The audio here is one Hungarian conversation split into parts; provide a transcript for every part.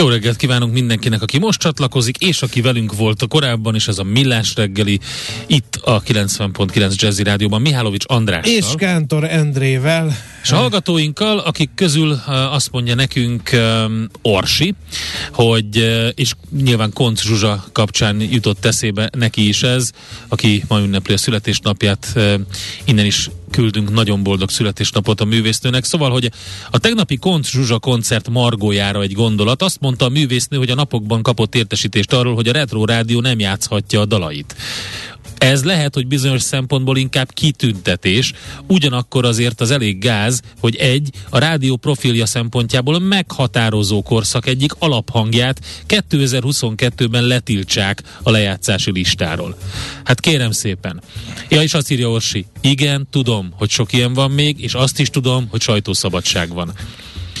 Jó reggelt kívánunk mindenkinek, aki most csatlakozik, és aki velünk volt a korábban, és ez a Millás reggeli, itt a 90.9 Jazzy Rádióban, Mihálovics András. És Kántor Endrével. És a hallgatóinkkal, akik közül azt mondja nekünk um, Orsi, hogy, és nyilván Konc Zsuzsa kapcsán jutott eszébe neki is ez, aki ma ünnepli a születésnapját, innen is küldünk nagyon boldog születésnapot a művésznőnek. Szóval, hogy a tegnapi Konc Zsuzsa koncert margójára egy gondolat. Azt mondta a művésznő, hogy a napokban kapott értesítést arról, hogy a Retro Rádió nem játszhatja a dalait. Ez lehet, hogy bizonyos szempontból inkább kitüntetés, ugyanakkor azért az elég gáz, hogy egy, a rádió profilja szempontjából meghatározó korszak egyik alaphangját 2022-ben letiltsák a lejátszási listáról. Hát kérem szépen. Ja, és azt írja Orsi, igen, tudom, hogy sok ilyen van még, és azt is tudom, hogy sajtószabadság van.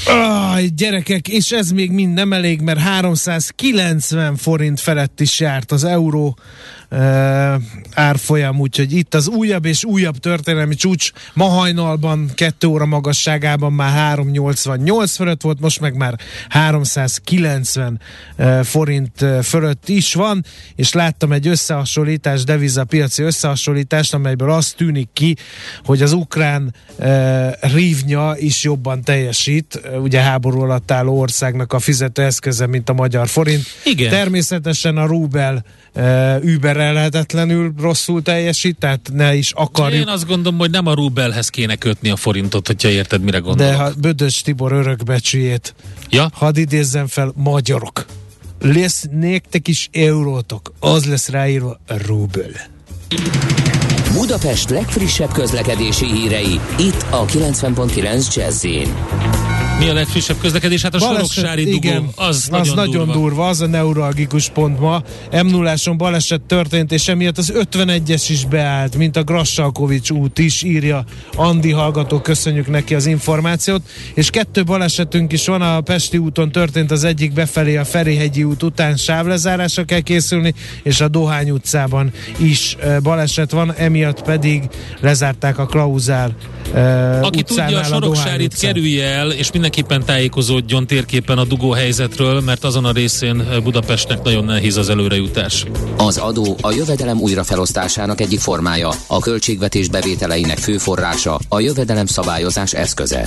Aj, gyerekek, és ez még mind nem elég, mert 390 forint felett is járt az euró árfolyam, úgyhogy itt az újabb és újabb történelmi csúcs ma hajnalban, kettő óra magasságában már 388 fölött volt, most meg már 390 uh, forint fölött is van, és láttam egy összehasonlítás, devizapiaci összehasonlítást, amelyből azt tűnik ki, hogy az ukrán rívnya is jobban teljesít, ugye háború alatt álló országnak a fizetőeszköze, mint a magyar forint. Igen. Természetesen a rubel uh, überelhetetlenül rosszul teljesít, tehát ne is akarjuk. Én azt gondolom, hogy nem a rubelhez kéne kötni a forintot, hogyha érted, mire gondolok. De ha Bödös Tibor örökbecsüjét, Ja? hadd idézzem fel, magyarok, lesz néktek is eurótok, az lesz ráírva rubel. Budapest legfrissebb közlekedési hírei, itt a 90.9 jazz Mi a legfrissebb közlekedés? Hát a soroksári dugó, igen, az, nagyon, az nagyon durva. durva, az a neuralgikus pont ma. m 0 baleset történt, és emiatt az 51-es is beállt, mint a Grassalkovics út is, írja Andi hallgató, köszönjük neki az információt. És kettő balesetünk is van, a Pesti úton történt az egyik befelé a Ferihegyi út után sávlezárásra kell készülni, és a Dohány utcában is baleset van, emiatt pedig lezárták a Klauzál uh, Aki tudja, a soroksárit kerülje el, és mindenképpen tájékozódjon térképen a dugó helyzetről, mert azon a részén Budapestnek nagyon nehéz az előrejutás. Az adó a jövedelem újrafelosztásának egyik formája, a költségvetés bevételeinek fő forrása, a jövedelem szabályozás eszköze.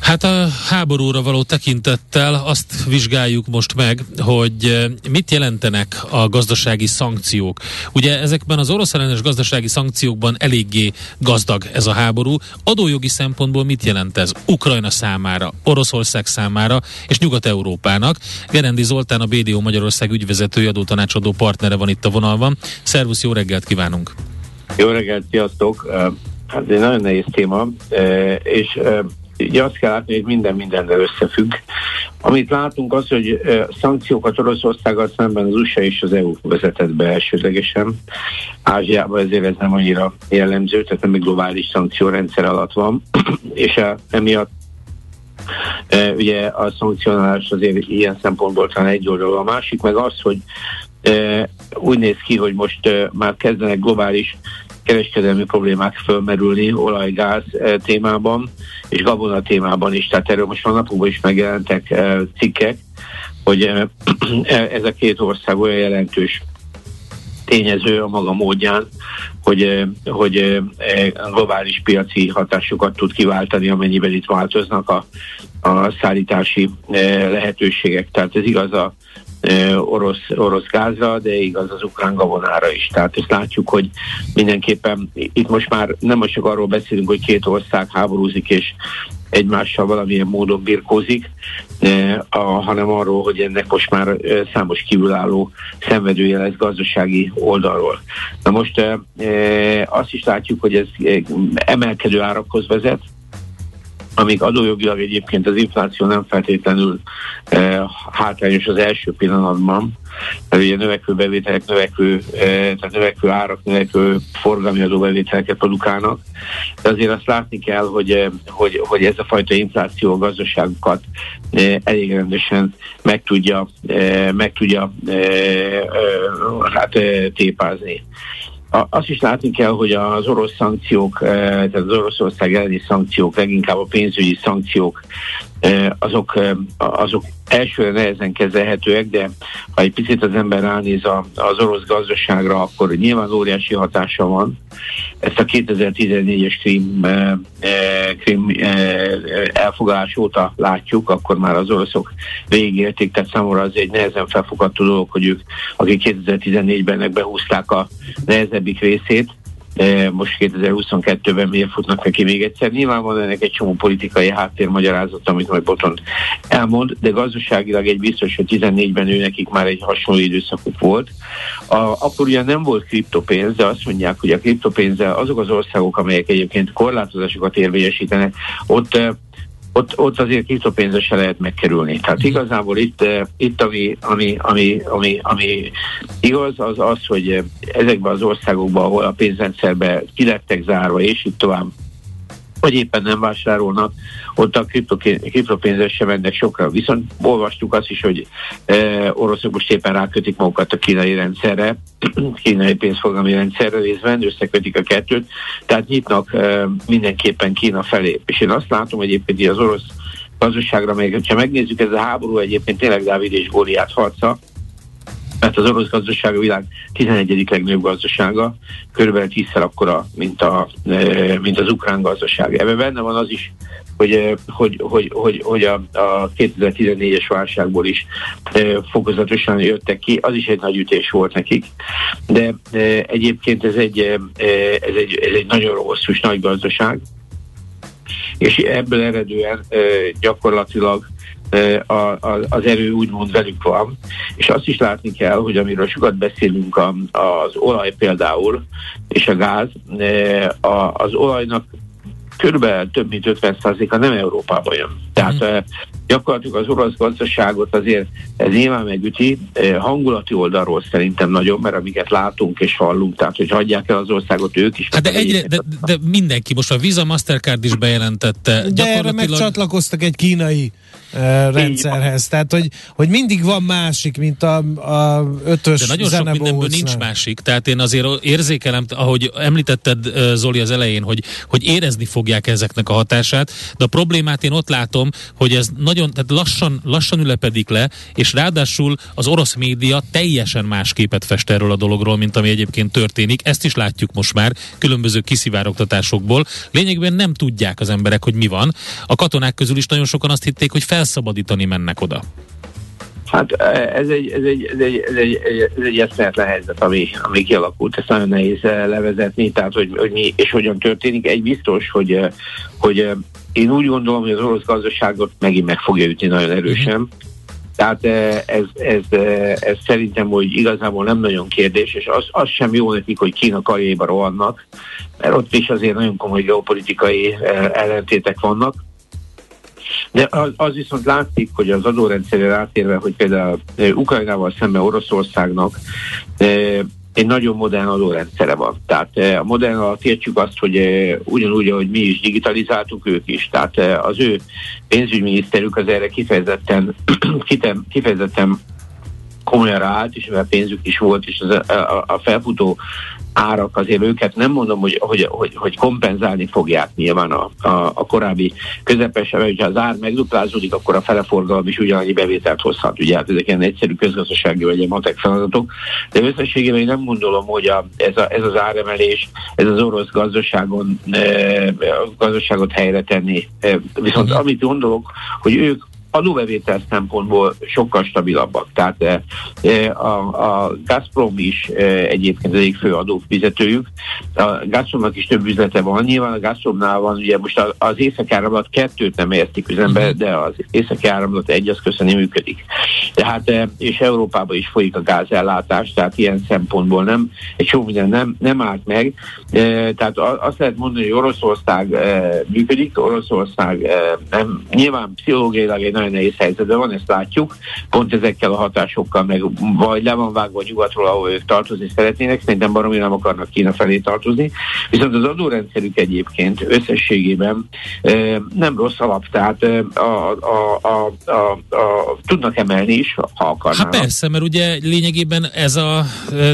Hát a háborúra való tekintettel azt vizsgáljuk most meg, hogy eh, mit jelentenek a gazdasági szankciók. Ugye ezekben az orosz ellenes gazdasági szankciókban eléggé gazdag ez a háború. Adójogi szempontból mit jelent ez Ukrajna számára, Oroszország számára és Nyugat-Európának? Gerendi Zoltán, a BDO Magyarország ügyvezetője, adótanácsadó partnere van itt a vonalban. Szervusz, jó reggelt kívánunk! Jó reggelt, sziasztok! Eh, Hát ez egy nagyon nehéz téma, eh, és ugye azt kell látni, hogy minden mindennel összefügg. Amit látunk az, hogy szankciókat Oroszországgal szemben az USA és az EU vezetett be elsődlegesen. Ázsiában ezért ez nem annyira jellemző, tehát nem egy globális szankciórendszer alatt van, és eh, emiatt E, ugye a szankcionálás azért ilyen szempontból talán egy oldalú. A másik meg az, hogy e, úgy néz ki, hogy most e, már kezdenek globális kereskedelmi problémák fölmerülni olaj-gáz e, témában, és gabona témában is. Tehát erről most a napokban is megjelentek e, cikkek, hogy e, ez a két ország olyan jelentős tényező a maga módján, hogy, hogy globális piaci hatásokat tud kiváltani, amennyiben itt változnak a, a szállítási lehetőségek. Tehát ez igaz a orosz, orosz gázra, de igaz az ukrán gabonára is. Tehát ezt látjuk, hogy mindenképpen itt most már nem most csak arról beszélünk, hogy két ország háborúzik és egymással valamilyen módon birkózik, a, hanem arról, hogy ennek most már számos kívülálló szenvedője lesz gazdasági oldalról. Na most e, azt is látjuk, hogy ez emelkedő árakhoz vezet, amíg adójogilag egyébként az infláció nem feltétlenül e, hátrányos az első pillanatban, mert ugye növekvő bevételek, növekvő, e, tehát növekvő árak, növekvő forgalmi adóbevételeket produkálnak, de azért azt látni kell, hogy, e, hogy, hogy ez a fajta infláció a gazdaságokat e, elég rendesen meg tudja, e, meg tudja e, e, hát, e, tépázni azt is látni kell, hogy az orosz szankciók, eh, tehát az Oroszország elleni szankciók, leginkább a pénzügyi szankciók, azok, azok elsőre nehezen kezelhetőek, de ha egy picit az ember ránéz az orosz gazdaságra, akkor nyilván óriási hatása van. Ezt a 2014-es Krim, Krim elfoglalás óta látjuk, akkor már az oroszok végigérték, tehát számomra az egy nehezen felfogadható dolog, hogy ők, akik 2014-ben behúzták a nehezebbik részét, most 2022-ben miért futnak neki még egyszer. Nyilván van ennek egy csomó politikai háttérmagyarázat, amit majd Boton elmond, de gazdaságilag egy biztos, hogy 14-ben ő nekik már egy hasonló időszakuk volt. A, akkor ugyan nem volt kriptopénz, de azt mondják, hogy a kriptopénzzel azok az országok, amelyek egyébként korlátozásokat érvényesítenek, ott ott, ott azért kriptopénzre se lehet megkerülni. Tehát mhm. igazából itt, eh, itt ami, ami, ami, ami, ami igaz, az az, hogy eh, ezekben az országokban, ahol a pénzrendszerbe kilettek zárva, és itt tovább vagy éppen nem vásárolnak, ott a kriptopénzre sem mennek sokra. Viszont olvastuk azt is, hogy e, oroszok most éppen rákötik magukat a kínai rendszerre, kínai pénzfogalmi rendszerre részben, összekötik a kettőt, tehát nyitnak e, mindenképpen Kína felé. És én azt látom hogy egyébként az orosz gazdaságra, meg ha megnézzük, ez a háború egyébként tényleg Dávid és Góliát harca, mert az orosz gazdaság világ 11. legnagyobb gazdasága, körülbelül tízszer akkora, mint, a, e, mint az ukrán gazdaság. Ebben benne van az is, hogy, e, hogy, hogy, hogy, hogy a, a 2014-es válságból is e, fokozatosan jöttek ki, az is egy nagy ütés volt nekik, de egyébként ez egy, ez egy, ez egy nagyon rosszus nagy gazdaság, és ebből eredően gyakorlatilag a, a, az erő úgymond velük van, és azt is látni kell, hogy amiről sokat beszélünk a, az olaj például, és a gáz, a, az olajnak körülbelül több mint 50%-a nem Európába jön. Tehát mm. gyakorlatilag az orosz gazdaságot azért ez nyilván megüti, hangulati oldalról szerintem nagyon, mert amiket látunk és hallunk, tehát hogy hagyják el az országot ők is. Hát de, egyre, de, de mindenki, most a Visa Mastercard is bejelentette. De erre megcsatlakoztak egy kínai rendszerhez. Tehát, hogy, hogy mindig van másik, mint a, a ötös De nagyon sok mindenből nincs másik. Tehát én azért érzékelem, ahogy említetted Zoli az elején, hogy, hogy érezni fogják ezeknek a hatását, de a problémát én ott látom, hogy ez nagyon, tehát lassan, lassan ülepedik le, és ráadásul az orosz média teljesen más képet fest erről a dologról, mint ami egyébként történik. Ezt is látjuk most már különböző kiszivárogtatásokból. Lényegben nem tudják az emberek, hogy mi van. A katonák közül is nagyon sokan azt hitték, hogy felszabadítani mennek oda? Hát ez egy, ez egy, ez egy, ez egy, ez egy eszméletlen helyzet, ami, ami kialakult. Ezt nagyon nehéz eh, levezetni, tehát hogy, hogy mi és hogyan történik. Egy biztos, hogy, eh, hogy eh, én úgy gondolom, hogy az orosz gazdaságot megint meg fogja ütni nagyon erősen. Uh-huh. Tehát ez, ez, ez szerintem, hogy igazából nem nagyon kérdés, és az, az sem jó nekik, hogy Kína karjaiba rohannak, mert ott is azért nagyon komoly geopolitikai ellentétek vannak. De az, az viszont látszik, hogy az adórendszerre rátérve, hogy például Ukrajnával szemben Oroszországnak egy nagyon modern adórendszere van. Tehát a modern alatt értjük azt, hogy ugyanúgy, ahogy mi is digitalizáltuk ők is. Tehát az ő pénzügyminiszterük az erre kifejezetten, kifejezetten komolyan ráállt, és mivel pénzük is volt, és az, a, a felfutó árak azért őket nem mondom, hogy, hogy, hogy, hogy kompenzálni fogják nyilván a, a, a korábbi közepes, mert hogyha az ár megduplázódik, akkor a feleforgalom is ugyanannyi bevételt hozhat. Ugye hát ezek ilyen egyszerű közgazdasági vagy matek feladatok, de összességében én nem gondolom, hogy a, ez, a, ez az áremelés, ez az orosz gazdaságon, e, gazdaságot helyre tenni. E, viszont uh-huh. amit gondolok, hogy ők adóbevétel szempontból sokkal stabilabbak. Tehát e, a, a Gazprom is e, egyébként az egyik fő adófizetőjük. A Gazpromnak is több üzlete van. Nyilván a Gazpromnál van, ugye most az északi áramlat kettőt nem értik üzembe, mhm. de az északi áramlat egy az köszönni működik. Tehát, és Európában is folyik a gázellátás, tehát ilyen szempontból nem, egy sok minden nem, nem állt meg. Tehát azt lehet mondani, hogy Oroszország működik, Oroszország nem, nyilván pszichológiailag egy nagyon nehéz helyzetben van, ezt látjuk, pont ezekkel a hatásokkal, meg vagy le van vágva nyugatról, ahol ők tartozni szeretnének, szerintem baromi nem akarnak Kína felé tartozni, viszont az adórendszerük egyébként összességében nem rossz alap, tehát a, a, a, a, a, tudnak emelni is, ha akarnának. Hát persze, mert ugye lényegében ez a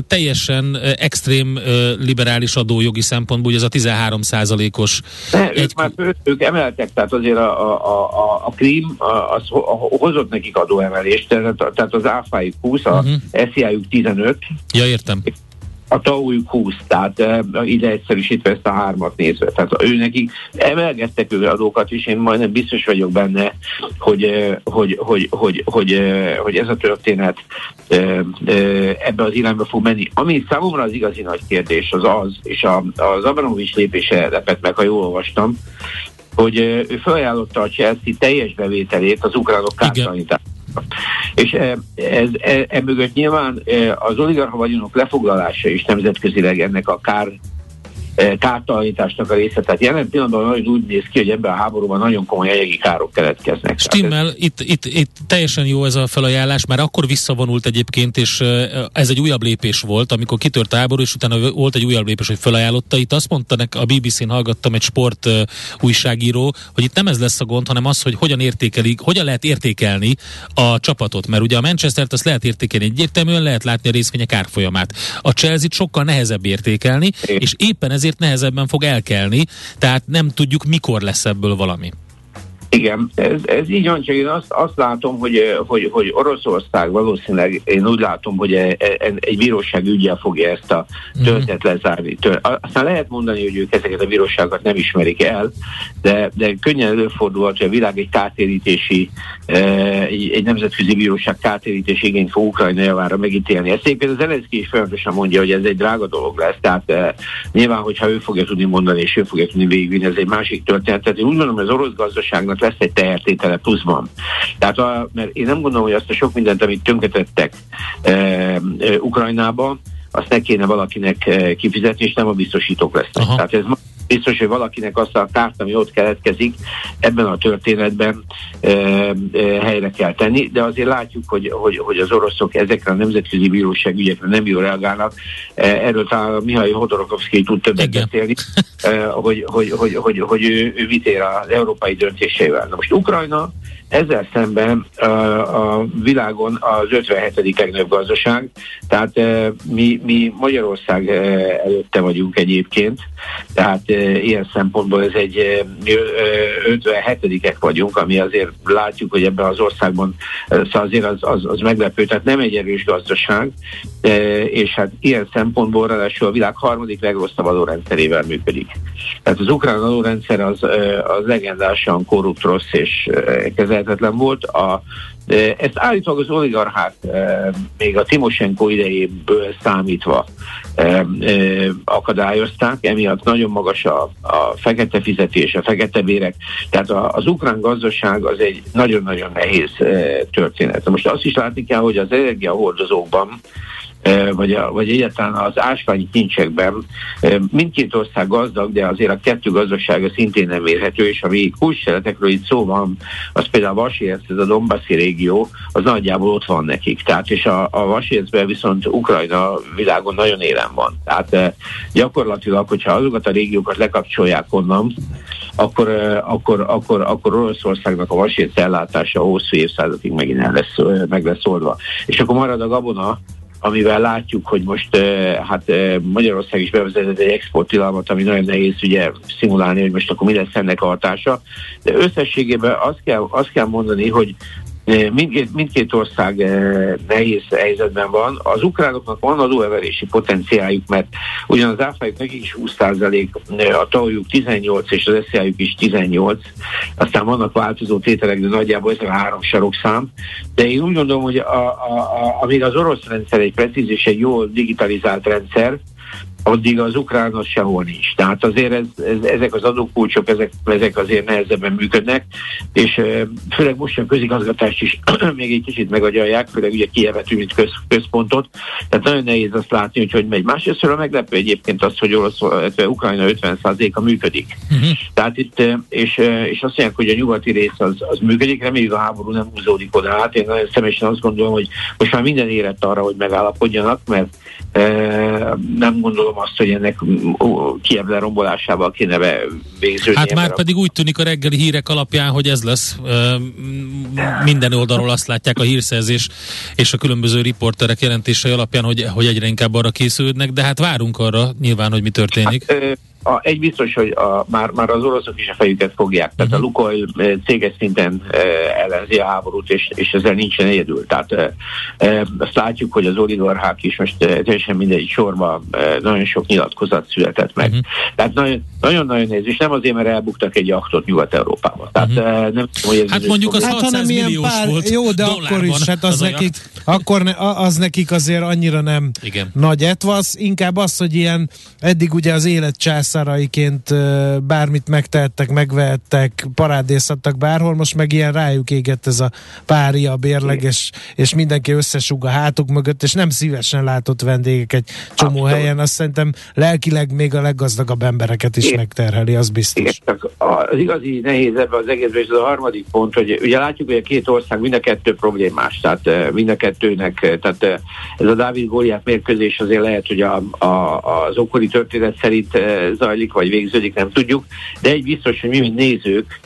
teljesen extrém liberális adójogi szempontból, ugye ez a 13 os egy... ők már ők emeltek, tehát azért a, a, a, a krím, az hozott nekik adóemelést, tehát az áfájuk 20, a uh-huh. SZIA-juk 15. Ja, értem a taujuk 20, tehát ide egyszerűsítve ezt a hármat nézve. Tehát ő nekik emelgettek ő adókat is, én majdnem biztos vagyok benne, hogy, hogy, hogy, hogy, hogy, hogy ez a történet ebbe az irányba fog menni. Ami számomra az igazi nagy kérdés az az, és a, az Abramovics lépése lepett meg, ha jól olvastam, hogy ő felajánlotta a Chelsea teljes bevételét az ukránok kártalanítására. És ez, e, e mögött nyilván az oligarcha vagyonok lefoglalása is nemzetközileg ennek a kár kártalanításnak a része. Tehát jelen pillanatban nagyon úgy néz ki, hogy ebben a háborúban nagyon komoly anyagi károk keletkeznek. Stimmel, ez... itt, itt, itt teljesen jó ez a felajánlás, már akkor visszavonult egyébként, és eh, ez egy újabb lépés volt, amikor kitört a háború, és utána volt egy újabb lépés, hogy felajánlotta. Itt azt mondta nek, a BBC-n hallgattam egy sport uh, újságíró, hogy itt nem ez lesz a gond, hanem az, hogy hogyan értékelik, hogyan lehet értékelni a csapatot, mert ugye a Manchester-t azt lehet értékelni egyértelműen, lehet látni a részvények árfolyamát. A Chelsea-t sokkal nehezebb értékelni, és éppen ez ezért nehezebben fog elkelni, tehát nem tudjuk, mikor lesz ebből valami. Igen, ez, ez így van, csak én azt, azt látom, hogy, eh, hogy, hogy Oroszország valószínűleg, én úgy látom, hogy e, e, egy bíróság ügyel fogja ezt a mhm. töltet lezárni. Aztán lehet mondani, hogy ők ezeket a bíróságokat nem ismerik el, de, de könnyen előfordulhat, hogy a világ egy kártérítési, eh, egy, egy nemzetközi bíróság kártérítési igényt fog Ukrajna javára megítélni. Ezt éppen az Zelenszky is folyamatosan mondja, hogy ez egy drága dolog lesz, tehát eh, nyilván, hogyha ő fogja tudni mondani, és ő fogja tudni végigvinni, ez egy másik történet. Tehát én úgy gondolom, hogy az orosz gazdaságnak lesz egy tehertétele pluszban. Tehát a, mert én nem gondolom, hogy azt a sok mindent, amit tönkretettek e, e, Ukrajnába, azt ne kéne valakinek e, kifizetni, és nem a biztosítók lesznek. Aha. Tehát ez biztos, hogy valakinek azt a kárt, ami ott keletkezik, ebben a történetben e, e, helyre kell tenni, de azért látjuk, hogy, hogy, hogy az oroszok ezekre a nemzetközi bíróság ügyekre nem jól reagálnak. E, erről talán Mihály Hodorokovszki tud többet beszélni, e, hogy, hogy, hogy, hogy, hogy ő, ő vitér az európai döntéseivel. Na most Ukrajna ezzel szemben a, világon az 57. legnagyobb gazdaság, tehát mi, mi Magyarország előtte vagyunk egyébként, tehát ilyen szempontból ez egy 57-ek vagyunk, ami azért látjuk, hogy ebben az országban szóval azért az, az, az meglepő, tehát nem egy erős gazdaság, és hát ilyen szempontból ráadásul a világ harmadik legrosszabb adórendszerével működik. Tehát az ukrán adórendszer az, az legendásan korrupt, rossz és kezelhetetlen volt. A, ezt állítólag az oligarchák még a Timoshenko idejéből számítva akadályozták, emiatt nagyon magas a, a fekete fizetés, a fekete bérek. Tehát az ukrán gazdaság az egy nagyon-nagyon nehéz történet. Most azt is látni kell, hogy az energiahordozókban vagy, a, vagy egyáltalán az ásványi kincsekben mindkét ország gazdag, de azért a kettő gazdasága szintén nem érhető, és ami kulcseletekről itt szó van, az például Vasérc, ez a Dombaszi régió, az nagyjából ott van nekik. Tehát, és a, a Vasércben viszont Ukrajna világon nagyon élen van. Tehát gyakorlatilag, hogyha azokat a régiókat lekapcsolják onnan, akkor, akkor, akkor, akkor Oroszországnak a vasét ellátása hosszú évszázadig megint el lesz, meg lesz oldva. És akkor marad a gabona, amivel látjuk, hogy most hát Magyarország is bevezetett egy exporttilalmat, ami nagyon nehéz ugye szimulálni, hogy most akkor mi lesz ennek a hatása. De összességében azt kell, azt kell mondani, hogy Mindkét, mindkét ország nehéz helyzetben van. Az ukránoknak van adóeverési potenciáljuk, mert ugyan az áfájuk nekik is 20%, a tajuk 18 és az esziájuk is 18, aztán vannak változó tételek, de nagyjából ez a három sarokszám. De én úgy gondolom, hogy a, a, a, amíg az orosz rendszer egy precíz és egy jól digitalizált rendszer, addig az ukrán az sehol nincs. Tehát azért ez, ez, ezek az adókulcsok, ezek, ezek azért nehezebben működnek, és főleg most a közigazgatást is még egy kicsit megagyalják, főleg ugye Kievet, mint köz, központot, tehát nagyon nehéz azt látni, hogy hogy megy. Másrészt a meglepő egyébként az, hogy Orosz, Ukrajna 50%-a működik. Uh-huh. Tehát itt, és, és azt mondják, hogy a nyugati rész az, az működik, reméljük a háború nem húzódik oda át. Én nagyon személyesen azt gondolom, hogy most már minden érett arra, hogy megállapodjanak, mert e, nem gondolom gondolom azt, hogy ennek Kiev lerombolásával kéne végződni. Hát már pedig úgy tűnik a reggeli hírek alapján, hogy ez lesz. Minden oldalról azt látják a hírszerzés és a különböző riporterek jelentései alapján, hogy, hogy egyre inkább arra készülődnek, de hát várunk arra nyilván, hogy mi történik. Hát, a, egy biztos, hogy a, már, már az oroszok is a fejüket fogják. Tehát a mhm. Lukoil eh, céges szinten e, ellenzi a háborút, és, és ezzel nincsen egyedül. Tehát e, e, azt látjuk, hogy az oligarchák is most e, teljesen mindegy sorban e, nagyon sok nyilatkozat született meg. Uh-huh. Tehát nagyon-nagyon néz, és nem azért, mert elbuktak egy jachtot Nyugat-Európában. Tehát uh-huh. e, nem hogy ez Hát mondjuk az 600 hát, milliós pár, volt Jó, de akkor is, hát az, az nekik, akkor ne, az nekik azért annyira nem Igen. nagy etvasz, inkább az, hogy ilyen eddig ugye az élet csász császáraiként bármit megtehettek, megvehettek, parádészhattak bárhol, most meg ilyen rájuk égett ez a pária, bérleg, és, és mindenki összesúg a hátuk mögött, és nem szívesen látott vendégek egy csomó Abszolút. helyen, azt szerintem lelkileg még a leggazdagabb embereket is Igen. megterheli, az biztos. Igen, az igazi nehéz ebben az egészben, és az a harmadik pont, hogy ugye látjuk, hogy a két ország mind a kettő problémás, tehát mind a kettőnek, tehát ez a Dávid Góliát mérkőzés azért lehet, hogy a, a, az okori történet szerint zajlik, vagy végződik, nem tudjuk, de egy biztos, hogy mi, mint nézők,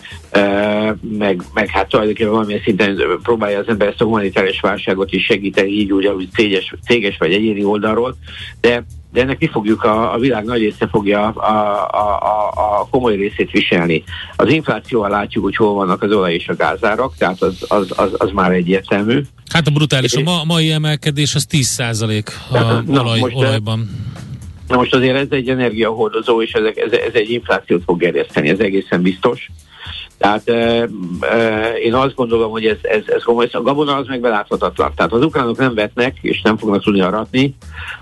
meg, meg hát tulajdonképpen valamilyen szinten próbálja az ember ezt a humanitárius válságot is segíteni, így úgy, ahogy céges, céges vagy egyéni oldalról, de de ennek mi fogjuk, a, a világ nagy része fogja a, a, a, a komoly részét viselni. Az inflációval látjuk, hogy hol vannak az olaj és a gázárak, tehát az, az, az, az már egyértelmű. Hát a brutális, a ma, mai emelkedés az 10 százalék a olaj, most, olajban. Na most azért ez egy energiahordozó, és ez, ez, ez egy inflációt fog gerjeszteni, ez egészen biztos. Tehát e, e, én azt gondolom, hogy ez, ez, ez komoly. A gabona az meg beláthatatlan. Tehát az ukránok nem vetnek, és nem fognak tudni aratni,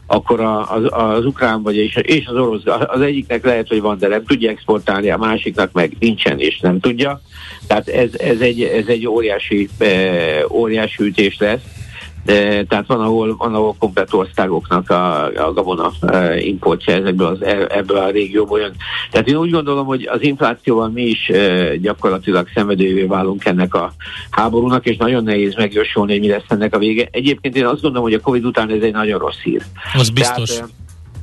akkor a, az, az ukrán vagy és, és az orosz, az egyiknek lehet, hogy van, de nem tudja exportálni, a másiknak meg nincsen és nem tudja. Tehát ez, ez, egy, ez egy óriási, e, óriási ütés lesz tehát van ahol, van, ahol komplet országoknak a, a gabona e, importja ezekből az, e, ebből a régióból jön. Tehát én úgy gondolom, hogy az inflációval mi is e, gyakorlatilag szenvedővé válunk ennek a háborúnak, és nagyon nehéz megjósolni, hogy mi lesz ennek a vége. Egyébként én azt gondolom, hogy a Covid után ez egy nagyon rossz hír. Az biztos. Tehát,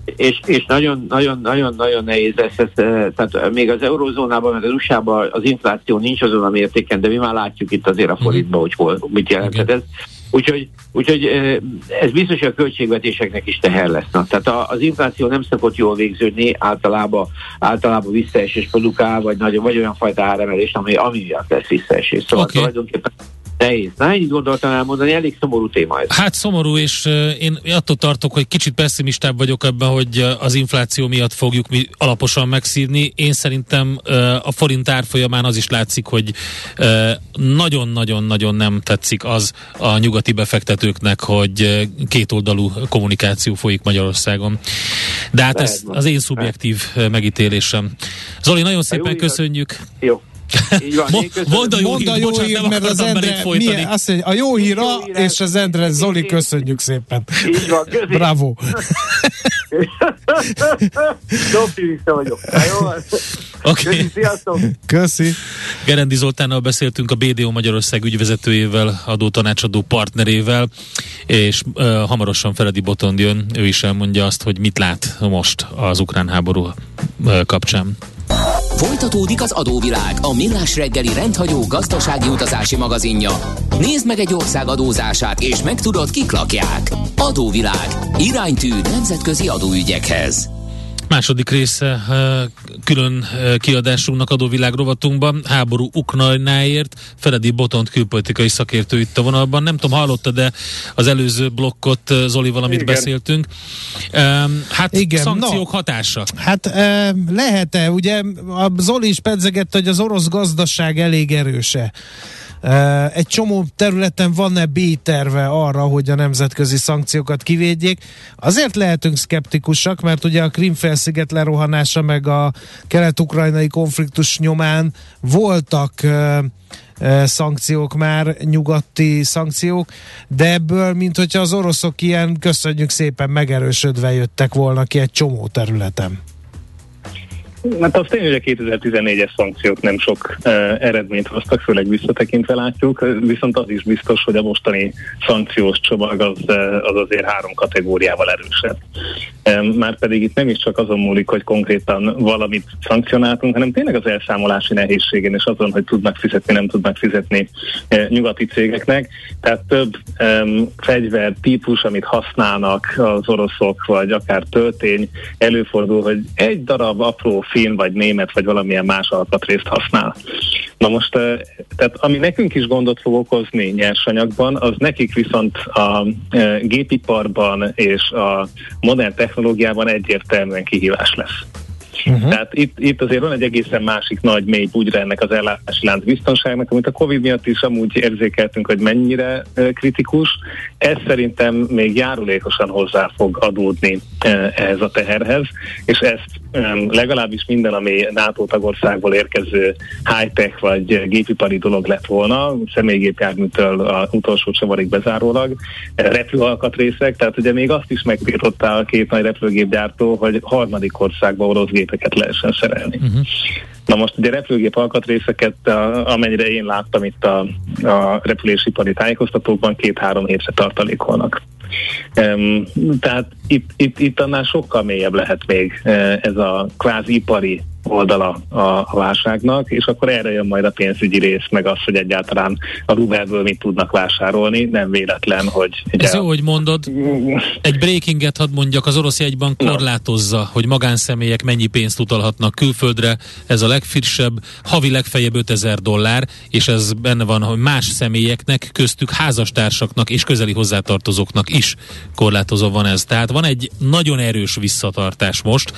és, és nagyon, nagyon, nagyon, nagyon nehéz lesz ez, tehát még az eurozónában, meg az USA-ban az infláció nincs azon a mértéken, de mi már látjuk itt azért a forintban, mm. hogy hol, mit jelenthet ez. Úgyhogy, úgyhogy ez biztos, hogy a költségvetéseknek is teher lesz. Tehát az infláció nem szokott jól végződni, általában, általában visszaesés produkál, vagy, nagyon, vagy olyan fajta áremelés, ami, ami miatt lesz visszaesés. Szóval okay. tulajdonképpen Nehéz. Na, ennyit gondoltam elmondani, elég szomorú téma ez. Hát szomorú, és én attól tartok, hogy kicsit pessimistább vagyok ebben, hogy az infláció miatt fogjuk mi alaposan megszívni. Én szerintem a forint árfolyamán az is látszik, hogy nagyon-nagyon-nagyon nem tetszik az a nyugati befektetőknek, hogy kétoldalú kommunikáció folyik Magyarországon. De hát ez az én szubjektív megítélésem. Zoli, nagyon szépen köszönjük. Jó. Így van, Mondd a jó, Mondd a jó hír, hír mert az Endre, milyen, azt mondja, a jó hír a, és az Endre, Zoli, köszönjük szépen. Így van, köszönjük. Bravo. Optimista vagyok. Jó Okay. Sziasztok! Köszi! Gerendi Zoltánnal beszéltünk a BDO Magyarország ügyvezetőjével, adó tanácsadó partnerével, és uh, hamarosan Feledi Botond jön, ő is elmondja azt, hogy mit lát most az ukrán háború uh, kapcsán. Folytatódik az adóvilág, a millás reggeli rendhagyó gazdasági utazási magazinja. Nézd meg egy ország adózását, és megtudod, kik lakják. Adóvilág. Iránytű nemzetközi adóügyekhez. Második része külön kiadásunknak adóvilág rovatunkban, háború Ukrajnáért, Feredi Botont külpolitikai szakértő itt a vonalban. Nem tudom, hallotta, de az előző blokkot Zoli valamit Igen. beszéltünk. Hát Igen, szankciók no. hatása. Hát lehet-e, ugye a Zoli is pedzegette, hogy az orosz gazdaság elég erőse. Egy csomó területen van-e B-terve arra, hogy a nemzetközi szankciókat kivédjék? Azért lehetünk szkeptikusak, mert ugye a Krimfelsziget lerohanása meg a kelet-ukrajnai konfliktus nyomán voltak szankciók már, nyugati szankciók, de ebből, mint hogyha az oroszok ilyen, köszönjük szépen, megerősödve jöttek volna ki egy csomó területen. Hát az tény, hogy a 2014-es szankciók nem sok uh, eredményt hoztak, főleg visszatekintve látjuk, viszont az is biztos, hogy a mostani szankciós csomag az, az azért három kategóriával erősebb. Már pedig itt nem is csak azon múlik, hogy konkrétan valamit szankcionáltunk, hanem tényleg az elszámolási nehézségén és azon, hogy tudnak fizetni, nem tudnak fizetni uh, nyugati cégeknek. Tehát több fegyver típus, amit használnak az oroszok, vagy akár töltény, előfordul, hogy egy darab apró finn, vagy német, vagy valamilyen más alkatrészt használ. Na most, tehát ami nekünk is gondot fog okozni nyersanyagban, az nekik viszont a gépiparban és a modern technológiában egyértelműen kihívás lesz. Uh-huh. Tehát itt, itt azért van egy egészen másik nagy mély bugyra ennek az ellátási lánc biztonságnak, amit a Covid miatt is amúgy érzékeltünk, hogy mennyire kritikus. Ez szerintem még járulékosan hozzá fog adódni ehhez a teherhez, és ezt legalábbis minden, ami NATO tagországból érkező high-tech vagy gépipari dolog lett volna, személygépjárműtől a utolsó csavarig bezárólag, repülőalkatrészek, tehát ugye még azt is megtiltotta a két nagy repülőgépgyártó, hogy harmadik országba orosz gépeket lehessen szerelni. Uh-huh. Na most ugye repülőgép alkatrészeket, amennyire én láttam itt a, a repülésipari tájékoztatókban, két-három hétre tartalékolnak. Um, tehát itt, itt, itt annál sokkal mélyebb lehet még uh, ez a kvázi ipari oldala a, a válságnak, és akkor erre jön majd a pénzügyi rész, meg az, hogy egyáltalán a Rubelből mit tudnak vásárolni. Nem véletlen, hogy... Ez jó, hogy mondod. Egy breakinget hadd mondjak, az orosz jegybank korlátozza, no. hogy magánszemélyek mennyi pénzt utalhatnak külföldre. Ez a legfrissebb, havi legfeljebb 5000 dollár, és ez benne van, hogy más személyeknek, köztük házastársaknak és közeli hozzátartozóknak is korlátozó van ez. Tehát van egy nagyon erős visszatartás most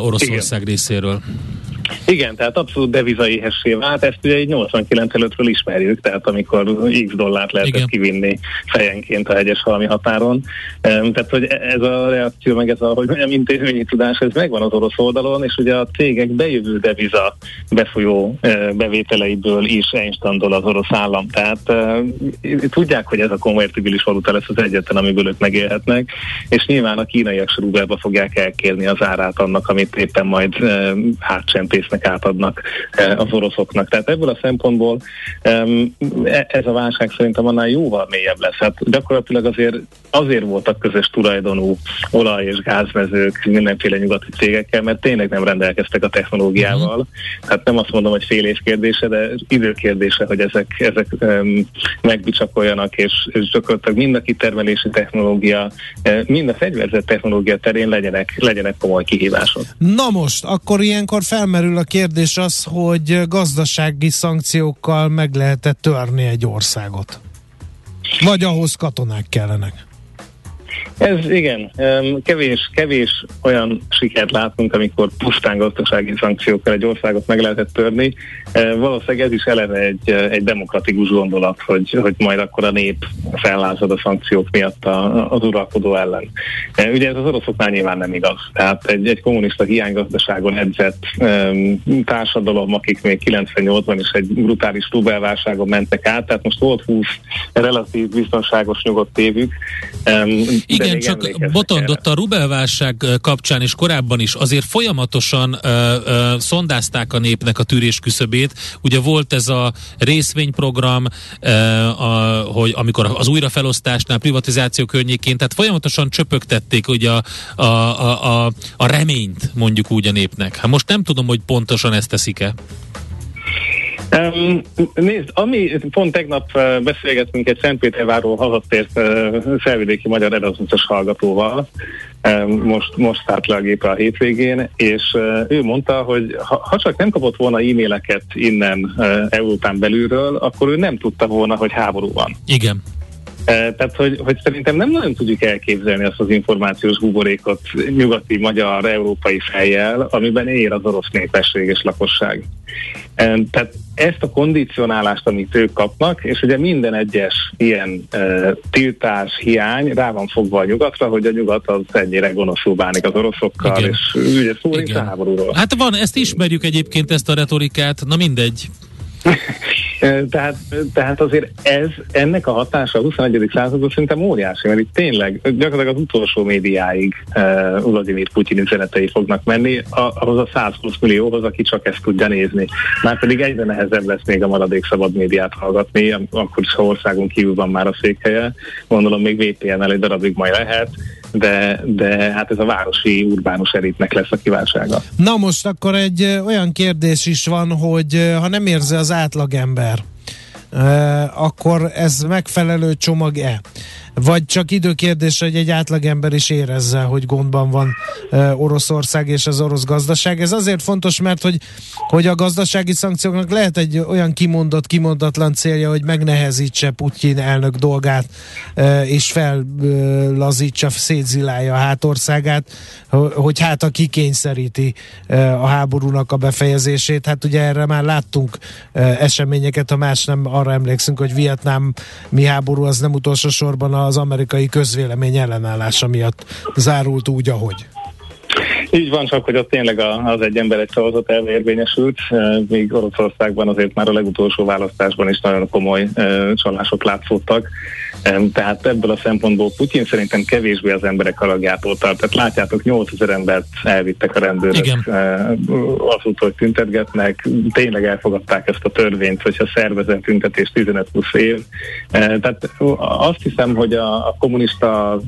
Oroszország Igen. részéről. Igen, tehát abszolút devizaiessé vált, ezt ugye egy 89 előttről ismerjük, tehát amikor x dollárt lehetett Igen. kivinni fejenként a hegyes halmi határon. Tehát, hogy ez a reakció, meg ez a, hogy mondjam, intézményi tudás, ez megvan az orosz oldalon, és ugye a cégek bejövő deviza befolyó bevételeiből is einstandol az orosz állam. Tehát tudják, hogy ez a konvertibilis valuta lesz az egyetlen, amiből ők megélhetnek, és nyilván a kínaiak se fogják elkérni az árát annak, amit éppen majd hátcsempész résznek átadnak e, az oroszoknak. Tehát ebből a szempontból e, ez a válság szerintem annál jóval mélyebb lesz. Hát gyakorlatilag azért, azért voltak közös tulajdonú olaj- és gázmezők mindenféle nyugati cégekkel, mert tényleg nem rendelkeztek a technológiával. Tehát nem azt mondom, hogy fél év kérdése, de idő kérdése, hogy ezek, ezek megbicsakoljanak, és, és gyakorlatilag mind a kitermelési technológia, mind a fegyverzett technológia terén legyenek, legyenek komoly kihívások. Na most, akkor ilyenkor felmerül felmerül a kérdés az, hogy gazdasági szankciókkal meg lehet törni egy országot. Vagy ahhoz katonák kellenek. Ez igen, kevés, kevés olyan sikert látunk, amikor pusztán gazdasági szankciókkal egy országot meg lehetett törni. Valószínűleg ez is eleve egy, egy demokratikus gondolat, hogy, hogy majd akkor a nép fellázad a szankciók miatt a, az uralkodó ellen. Ugye ez az oroszoknál nyilván nem igaz. Tehát egy, egy kommunista hiánygazdaságon edzett társadalom, akik még 98-ban is egy brutális rubelválságon mentek át, tehát most volt 20 relatív biztonságos nyugodt évük, Igen, csak botondott a rubelválság kapcsán és korábban is azért folyamatosan uh, uh, szondázták a népnek a tűrés küszöbét. Ugye volt ez a részvényprogram, uh, a, hogy amikor az újrafelosztásnál, privatizáció környékén, tehát folyamatosan csöpögtették ugye a, a, a, a, a reményt mondjuk úgy a népnek. Hát most nem tudom, hogy pontosan ezt teszik-e. Um, nézd, ami pont tegnap uh, beszélgettünk egy Szentpéterváról hazatért uh, felvidéki magyar Erasmusos hallgatóval, most, most szállt le a gépe a hétvégén, és uh, ő mondta, hogy ha, ha csak nem kapott volna e-maileket innen Európán belülről, akkor ő nem tudta volna, hogy háború van. Igen. Tehát, hogy, hogy szerintem nem nagyon tudjuk elképzelni azt az információs buborékot nyugati, magyar, európai fejjel, amiben él az orosz népesség és lakosság. Tehát ezt a kondicionálást, amit ők kapnak, és ugye minden egyes ilyen e, tiltás, hiány rá van fogva a nyugatra, hogy a nyugat az ennyire gonoszul bánik az oroszokkal, Igen. és ugye szó nincs háborúról. Hát van, ezt ismerjük egyébként, ezt a retorikát, na mindegy. tehát, tehát azért ez, ennek a hatása a 21. században szerintem óriási, mert itt tényleg gyakorlatilag az utolsó médiáig uh, Vladimir Putyin üzenetei fognak menni, ahhoz a 120 millióhoz, aki csak ezt tudja nézni. Már pedig egyre nehezebb lesz még a maradék szabad médiát hallgatni, akkor is, ha országon kívül van már a székhelye. Gondolom még VPN-el egy darabig majd lehet, de, de hát ez a városi urbánus elitnek lesz a kívánsága. Na most akkor egy olyan kérdés is van, hogy ha nem érzi az átlagember, akkor ez megfelelő csomag-e? Vagy csak időkérdés, hogy egy átlagember is érezze, hogy gondban van Oroszország és az orosz gazdaság. Ez azért fontos, mert hogy, hogy a gazdasági szankcióknak lehet egy olyan kimondott, kimondatlan célja, hogy megnehezítse Putyin elnök dolgát, és fellazítsa, szétzilálja a hátországát, hogy hát a kikényszeríti a háborúnak a befejezését. Hát ugye erre már láttunk eseményeket, ha más nem arra emlékszünk, hogy Vietnám mi háború az nem utolsó sorban a az amerikai közvélemény ellenállása miatt zárult úgy, ahogy. Így van, csak hogy ott tényleg az egy ember egy szavazat elvérvényesült, míg Oroszországban azért már a legutolsó választásban is nagyon komoly csalások látszottak. Tehát ebből a szempontból Putyin szerintem kevésbé az emberek haragjától tart. Tehát látjátok, 8000 embert elvittek a rendőrök Igen. azóta, hogy tüntetgetnek. Tényleg elfogadták ezt a törvényt, hogyha szervezett tüntetés 15 plusz év. Tehát azt hiszem, hogy a, a kommunista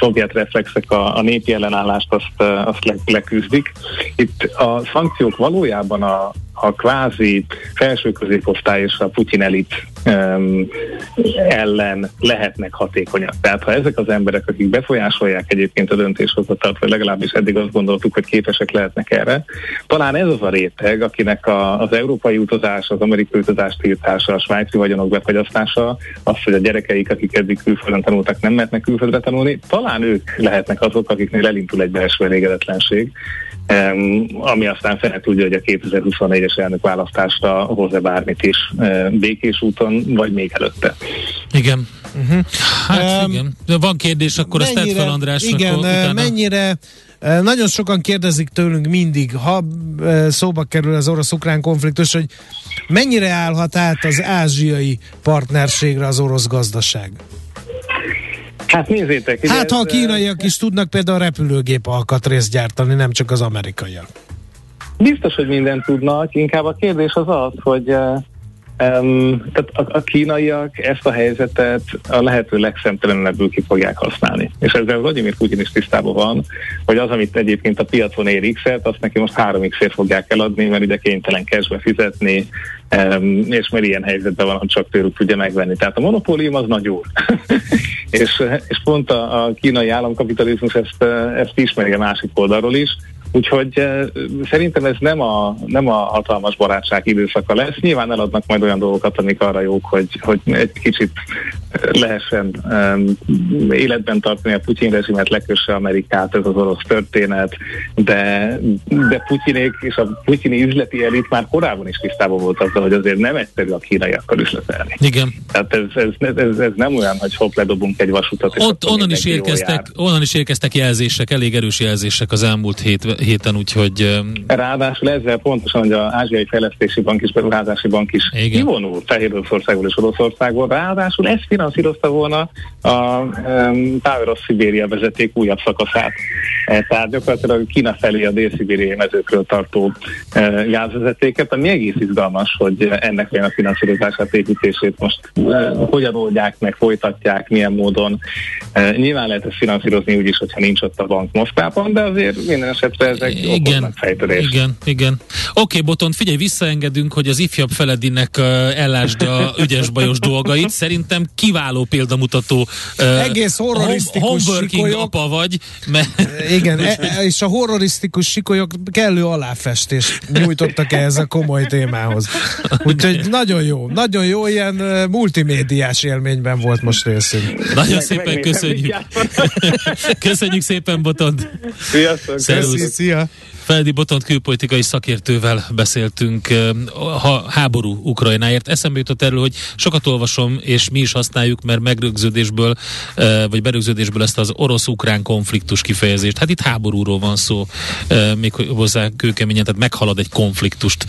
szovjet reflexek a, a népi ellenállást azt, azt le, leküzdik. Itt a szankciók valójában a, a kvázi felső középosztály és a Putyin elit um, ellen lehetnek hatékonyak. Tehát ha ezek az emberek, akik befolyásolják egyébként a döntéshozatalt, vagy legalábbis eddig azt gondoltuk, hogy képesek lehetnek erre, talán ez az a réteg, akinek a, az európai utazás, az amerikai utazás tiltása, a svájci vagyonok befagyasztása, az, hogy a gyerekeik, akik eddig külföldön tanultak, nem mehetnek külföldre tanulni, talán ők lehetnek azok, akiknél elindul egy belső elégedetlenség, ami aztán fel tudja, hogy a 2024-es elnök választásra hoz-e bármit is békés úton, vagy még előtte. Igen. Uh-huh. Hát um, igen. De van kérdés, akkor mennyire, ezt tett fel Andrásnak. Igen, utána... mennyire nagyon sokan kérdezik tőlünk mindig, ha szóba kerül az orosz-ukrán konfliktus, hogy mennyire állhat át az ázsiai partnerségre az orosz gazdaság? Hát nézzétek. Hát ha a kínaiak is tudnak például repülőgép alkatrészt gyártani, nem csak az amerikaiak. Biztos, hogy mindent tudnak, inkább a kérdés az az, hogy Um, tehát a, a kínaiak ezt a helyzetet a lehető legszemtelenebbül ki fogják használni. És ezzel Vladimir Putin is tisztában van, hogy az, amit egyébként a piacon ér x azt neki most 3 x fogják eladni, mert ugye kénytelen cashbe fizetni, um, és mert ilyen helyzetben van, hogy csak tőlük tudja megvenni. Tehát a monopólium az nagy úr. és, és pont a, a kínai államkapitalizmus ezt, ezt ismeri a másik oldalról is, Úgyhogy szerintem ez nem a, nem a hatalmas barátság időszaka lesz. Nyilván eladnak majd olyan dolgokat, amik arra jók, hogy, hogy egy kicsit lehessen um, életben tartani a Putyin rezsimet, lekösse Amerikát, ez az orosz történet, de, de Putyinék és a putyini üzleti elit már korábban is tisztában volt azzal, hogy azért nem egyszerű a kínaiakkal üzletelni. Igen. Tehát ez, ez, ez, ez nem olyan, hogy hopp, ledobunk egy vasutat. Ott, onnan, is érkeztek, onnan is érkeztek jelzések, elég erős jelzések az elmúlt hét héten, úgyhogy... Ráadásul ezzel pontosan, hogy az Ázsiai Fejlesztési Bank és Beruházási Bank is Igen. kivonul Fehér Oroszországból és Oroszországból, ráadásul ezt finanszírozta volna a um, Táveros Szibéria vezeték újabb szakaszát. E, tehát gyakorlatilag Kína felé a dél-szibériai mezőkről tartó e, gázvezetéket, ami egész izgalmas, hogy ennek a finanszírozását, építését most e, hogyan oldják meg, folytatják, milyen módon. E, nyilván lehet ezt finanszírozni úgy is, hogyha nincs ott a bank Moszkvában, de azért minden esetre ezek igen, Igen, igen. Oké, okay, Botont, figyelj, visszaengedünk, hogy az ifjabb Feledinek uh, ellásd a ügyes bajos dolgait. Szerintem kiváló példamutató uh, Egész horrorisztikus sikolyok. apa vagy. Mert... Igen, e, e, és a horrorisztikus sikolyok kellő aláfestést nyújtottak ehhez a komoly témához. Úgyhogy nagyon jó, nagyon jó, ilyen multimédiás élményben volt most részünk. Nagyon szépen köszönjük. köszönjük szépen, Botond. Sziasztok. Szervusz. Szia. Feledi Botont külpolitikai szakértővel beszéltünk a háború Ukrajnáért. Eszembe jutott erről, hogy sokat olvasom, és mi is használjuk, mert megrögződésből, vagy berögződésből ezt az orosz-ukrán konfliktus kifejezést. Hát itt háborúról van szó, még hozzá kőkeményen, tehát meghalad egy konfliktust.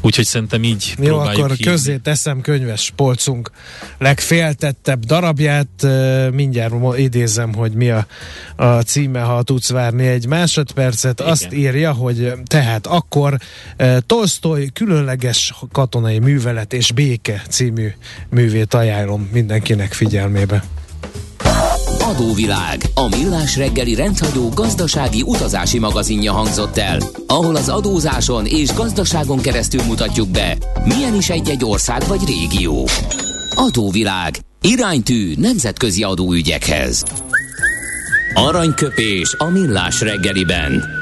Úgyhogy szerintem így Jó, akkor hívni. közé teszem könyves polcunk legféltettebb darabját. Mindjárt idézem, hogy mi a, a címe, ha tudsz várni egy másodpercet. Igen. Azt írja, hogy tehát akkor Tolstoy különleges katonai művelet és béke című művét ajánlom mindenkinek figyelmébe. Adóvilág, a millás reggeli rendhagyó gazdasági utazási magazinja hangzott el, ahol az adózáson és gazdaságon keresztül mutatjuk be, milyen is egy-egy ország vagy régió. Adóvilág, iránytű nemzetközi adóügyekhez. Aranyköpés a millás reggeliben.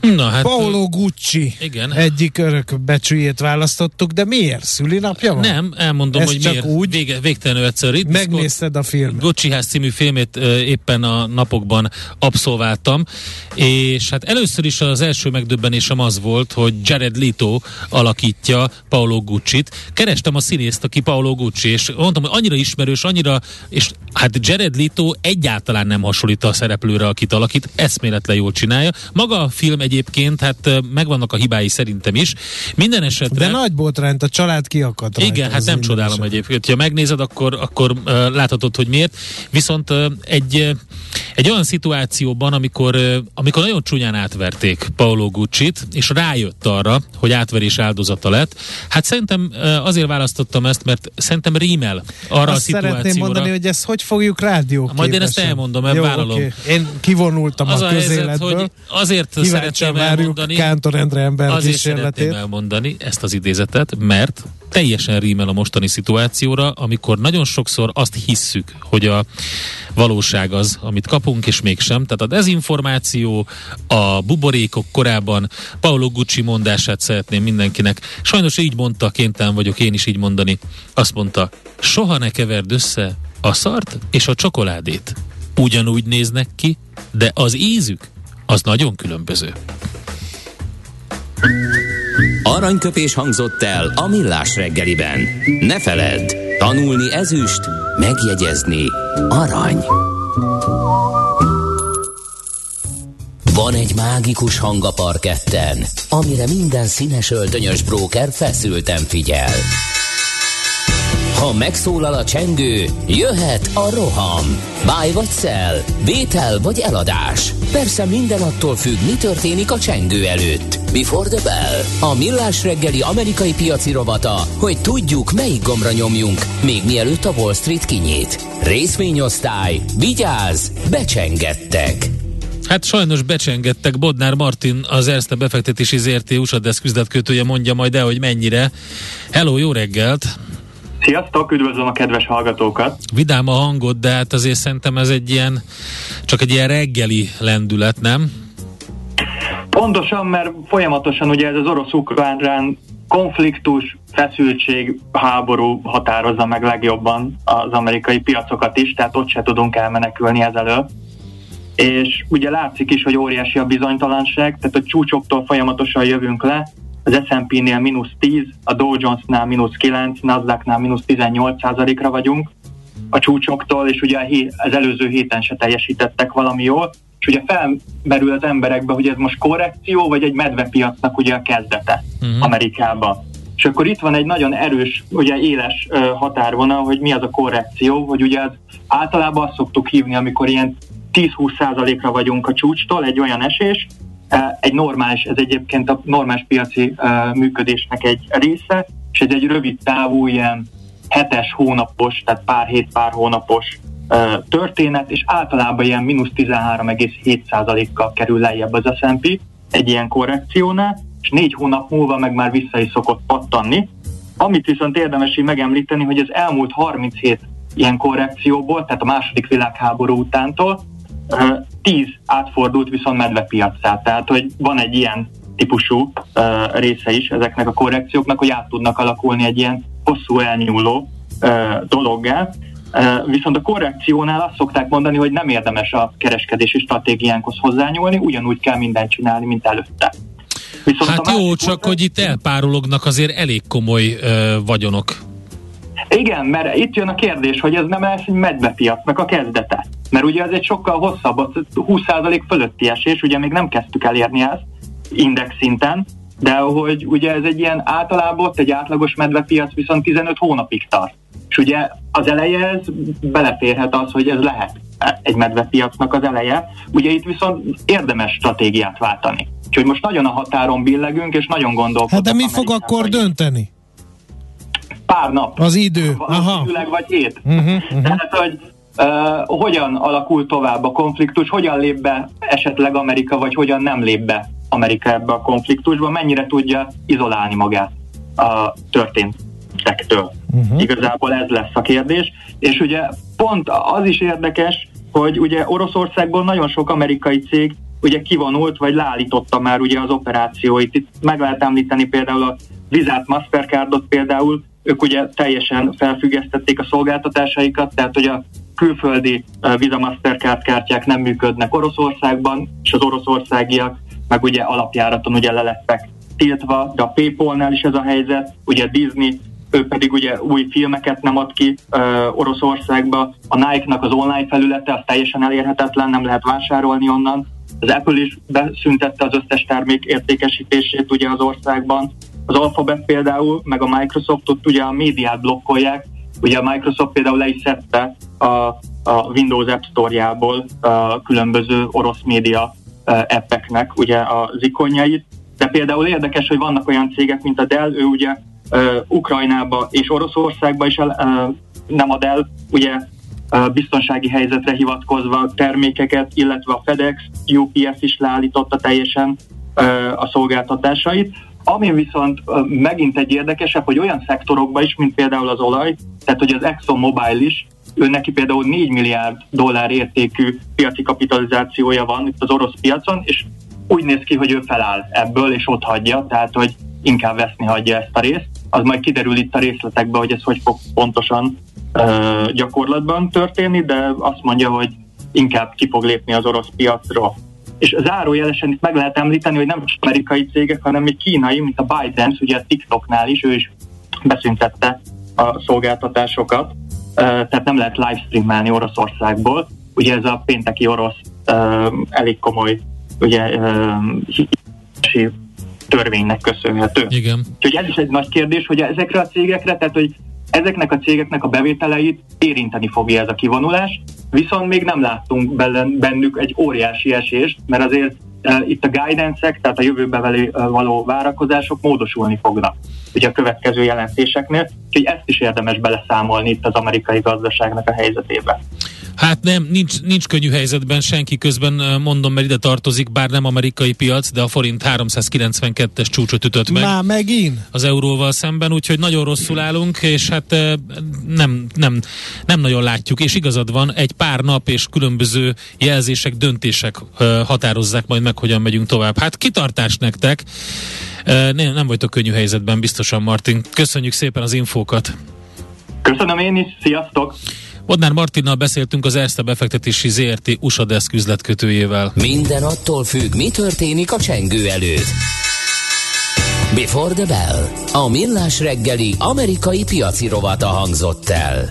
Na, hát, Paolo Gucci igen. egyik örökbecsüjét választottuk, de miért? Szülinapja van? Nem, elmondom, Ez hogy csak miért. Úgy Vége, végtelenül egyszerű. Megnézted a filmet. Gucci ház című filmét éppen a napokban abszolváltam, és hát először is az első megdöbbenésem az volt, hogy Jared Leto alakítja Paolo Gucci-t. Kerestem a színészt, aki Paolo Gucci, és mondtam, hogy annyira ismerős, annyira, és hát Jared Leto egyáltalán nem hasonlít a szereplőre, akit alakít, eszméletlen jól csinálja. Maga a film egyébként, hát megvannak a hibái szerintem is. Minden esetre... De nagy botrányt, a család kiakadt Igen, hát nem csodálom eset. egyébként. Ha megnézed, akkor, akkor uh, láthatod, hogy miért. Viszont uh, egy, uh, egy olyan szituációban, amikor, uh, amikor nagyon csúnyán átverték Paolo Gucci-t, és rájött arra, hogy átverés áldozata lett, hát szerintem uh, azért választottam ezt, mert szerintem rímel arra Azt a szituációra. szeretném mondani, hogy ezt hogy fogjuk rádió Majd én ezt elmondom, mert vállalom. Okay. Én kivonultam az a, a közéletből. Helyzet, hogy azért szeretném szeretném elmondani. Kántor Endre ember Azért szeretném elmondani ezt az idézetet, mert teljesen rímel a mostani szituációra, amikor nagyon sokszor azt hisszük, hogy a valóság az, amit kapunk, és mégsem. Tehát a dezinformáció, a buborékok korában Paolo Gucci mondását szeretném mindenkinek. Sajnos így mondta, kénytelen vagyok én is így mondani. Azt mondta, soha ne keverd össze a szart és a csokoládét. Ugyanúgy néznek ki, de az ízük az nagyon különböző. Aranyköpés hangzott el a millás reggeliben. Ne feledd, tanulni ezüst, megjegyezni arany. Van egy mágikus hang a parketten, amire minden színes öltönyös bróker feszülten figyel. Ha megszólal a csengő, jöhet a roham. Báj vagy szel, vétel vagy eladás. Persze minden attól függ, mi történik a csengő előtt. Before the bell. A millás reggeli amerikai piaci rovata, hogy tudjuk, melyik gombra nyomjunk, még mielőtt a Wall Street kinyit. Részvényosztály, vigyáz, becsengettek. Hát sajnos becsengettek. Bodnár Martin, az Erste befektetési ZRT USA üzletkötője mondja majd el, hogy mennyire. Hello, jó reggelt! Sziasztok, üdvözlöm a kedves hallgatókat! Vidám a hangod, de hát azért szerintem ez egy ilyen, csak egy ilyen reggeli lendület, nem? Pontosan, mert folyamatosan ugye ez az orosz-ukrán konfliktus, feszültség, háború határozza meg legjobban az amerikai piacokat is, tehát ott se tudunk elmenekülni ezelől. És ugye látszik is, hogy óriási a bizonytalanság, tehát a csúcsoktól folyamatosan jövünk le, az S&P-nél mínusz 10, a Dow Jones-nál mínusz 9, Nasdaq-nál mínusz 18 ra vagyunk a csúcsoktól, és ugye az előző héten se teljesítettek valami jól, és ugye felmerül az emberekbe, hogy ez most korrekció, vagy egy medvepiacnak ugye a kezdete uh-huh. Amerikában. És akkor itt van egy nagyon erős, ugye éles uh, határvonal, hogy mi az a korrekció, hogy ugye az általában azt szoktuk hívni, amikor ilyen 10-20%-ra vagyunk a csúcstól, egy olyan esés, egy normális, ez egyébként a normális piaci működésnek egy része, és ez egy rövid távú, ilyen hetes hónapos, tehát pár hét, pár hónapos történet, és általában ilyen mínusz 13,7%-kal kerül lejjebb az S&P egy ilyen korrekciónál, és négy hónap múlva meg már vissza is szokott pattanni. Amit viszont érdemes így megemlíteni, hogy az elmúlt 37 ilyen korrekcióból, tehát a második világháború utántól, 10 átfordult viszont medvepiacá. Tehát, hogy van egy ilyen típusú uh, része is ezeknek a korrekcióknak, hogy át tudnak alakulni egy ilyen hosszú elnyúló uh, dologgá. Uh, viszont a korrekciónál azt szokták mondani, hogy nem érdemes a kereskedési stratégiánkhoz hozzányúlni, ugyanúgy kell mindent csinálni, mint előtte. Viszont hát jó, csak oldal... hogy itt elpárolognak azért elég komoly uh, vagyonok. Igen, mert itt jön a kérdés, hogy ez nem lesz egy medvepiacnak a kezdete. Mert ugye ez egy sokkal hosszabb, 20% fölötti esés, ugye még nem kezdtük elérni ezt index szinten, de hogy ugye ez egy ilyen általában ott egy átlagos medvepiac viszont 15 hónapig tart. És ugye az eleje ez beleférhet az, hogy ez lehet egy medvepiacnak az eleje. Ugye itt viszont érdemes stratégiát váltani. Úgyhogy most nagyon a határon billegünk, és nagyon gondolkodunk. Hát de mi fog akkor hogy... dönteni? Pár nap. Az idő. Aha. vagy hét. Uh-huh, uh-huh. Tehát, hogy uh, hogyan alakul tovább a konfliktus, hogyan lép be esetleg Amerika, vagy hogyan nem lép be Amerika ebbe a konfliktusba, mennyire tudja izolálni magát a történtektől. Uh-huh. Igazából ez lesz a kérdés. És ugye pont az is érdekes, hogy ugye Oroszországból nagyon sok amerikai cég ugye kivonult, vagy leállította már ugye az operációit. Itt meg lehet említeni például a Vizát Mastercardot például, ők ugye teljesen felfüggesztették a szolgáltatásaikat, tehát hogy a külföldi Visa Mastercard kártyák nem működnek Oroszországban, és az oroszországiak meg ugye alapjáraton ugye lelettek tiltva, de a Paypal-nál is ez a helyzet, ugye Disney ő pedig ugye új filmeket nem ad ki uh, Oroszországba, a Nike-nak az online felülete az teljesen elérhetetlen, nem lehet vásárolni onnan, az Apple is beszüntette az összes termék értékesítését ugye az országban, az Alphabet például, meg a Microsoftot ugye a médiát blokkolják, ugye a Microsoft például le is szedte a, a Windows App Store-jából a különböző orosz média appeknek ugye az ikonjait, de például érdekes, hogy vannak olyan cégek, mint a Dell, ő ugye uh, Ukrajnába és Oroszországba is el, uh, nem ad el, ugye biztonsági helyzetre hivatkozva termékeket, illetve a FedEx, UPS is leállította teljesen uh, a szolgáltatásait. Ami viszont megint egy érdekesebb, hogy olyan szektorokban is, mint például az olaj, tehát hogy az Exxon Mobil is ő neki például 4 milliárd dollár értékű piaci kapitalizációja van itt az orosz piacon, és úgy néz ki, hogy ő feláll ebből, és ott hagyja, tehát hogy inkább veszni hagyja ezt a részt. Az majd kiderül itt a részletekben, hogy ez hogy fog pontosan uh, gyakorlatban történni, de azt mondja, hogy inkább ki fog lépni az orosz piacról. És zárójelesen itt meg lehet említeni, hogy nem csak amerikai cégek, hanem még kínai, mint a ByteDance, ugye a TikToknál is, ő is beszüntette a szolgáltatásokat tehát nem lehet livestreamelni Oroszországból. Ugye ez a pénteki orosz elég komoly ugye, törvénynek köszönhető. Igen. Úgyhogy ez is egy nagy kérdés, hogy ezekre a cégekre, tehát hogy ezeknek a cégeknek a bevételeit érinteni fogja ez a kivonulás, viszont még nem láttunk bennük egy óriási esést, mert azért itt a guidance tehát a jövőbe való várakozások módosulni fognak ugye a következő jelentéseknél, úgyhogy ezt is érdemes beleszámolni itt az amerikai gazdaságnak a helyzetébe. Hát nem, nincs, nincs könnyű helyzetben senki közben, mondom, mert ide tartozik, bár nem amerikai piac, de a forint 392-es csúcsot ütött meg. Már megint? Az euróval szemben, úgyhogy nagyon rosszul állunk, és hát nem, nem, nem nagyon látjuk, és igazad van, egy pár nap és különböző jelzések, döntések határozzák majd meg, hogyan megyünk tovább. Hát kitartás nektek, nem, nem vagytok könnyű helyzetben, biztosan Martin. Köszönjük szépen az infókat. Köszönöm én is, sziasztok! Bodnár Martinnal beszéltünk az Erste befektetési ZRT USA Desk üzletkötőjével. Minden attól függ, mi történik a csengő előtt. Before the Bell. A millás reggeli amerikai piaci rovata hangzott el.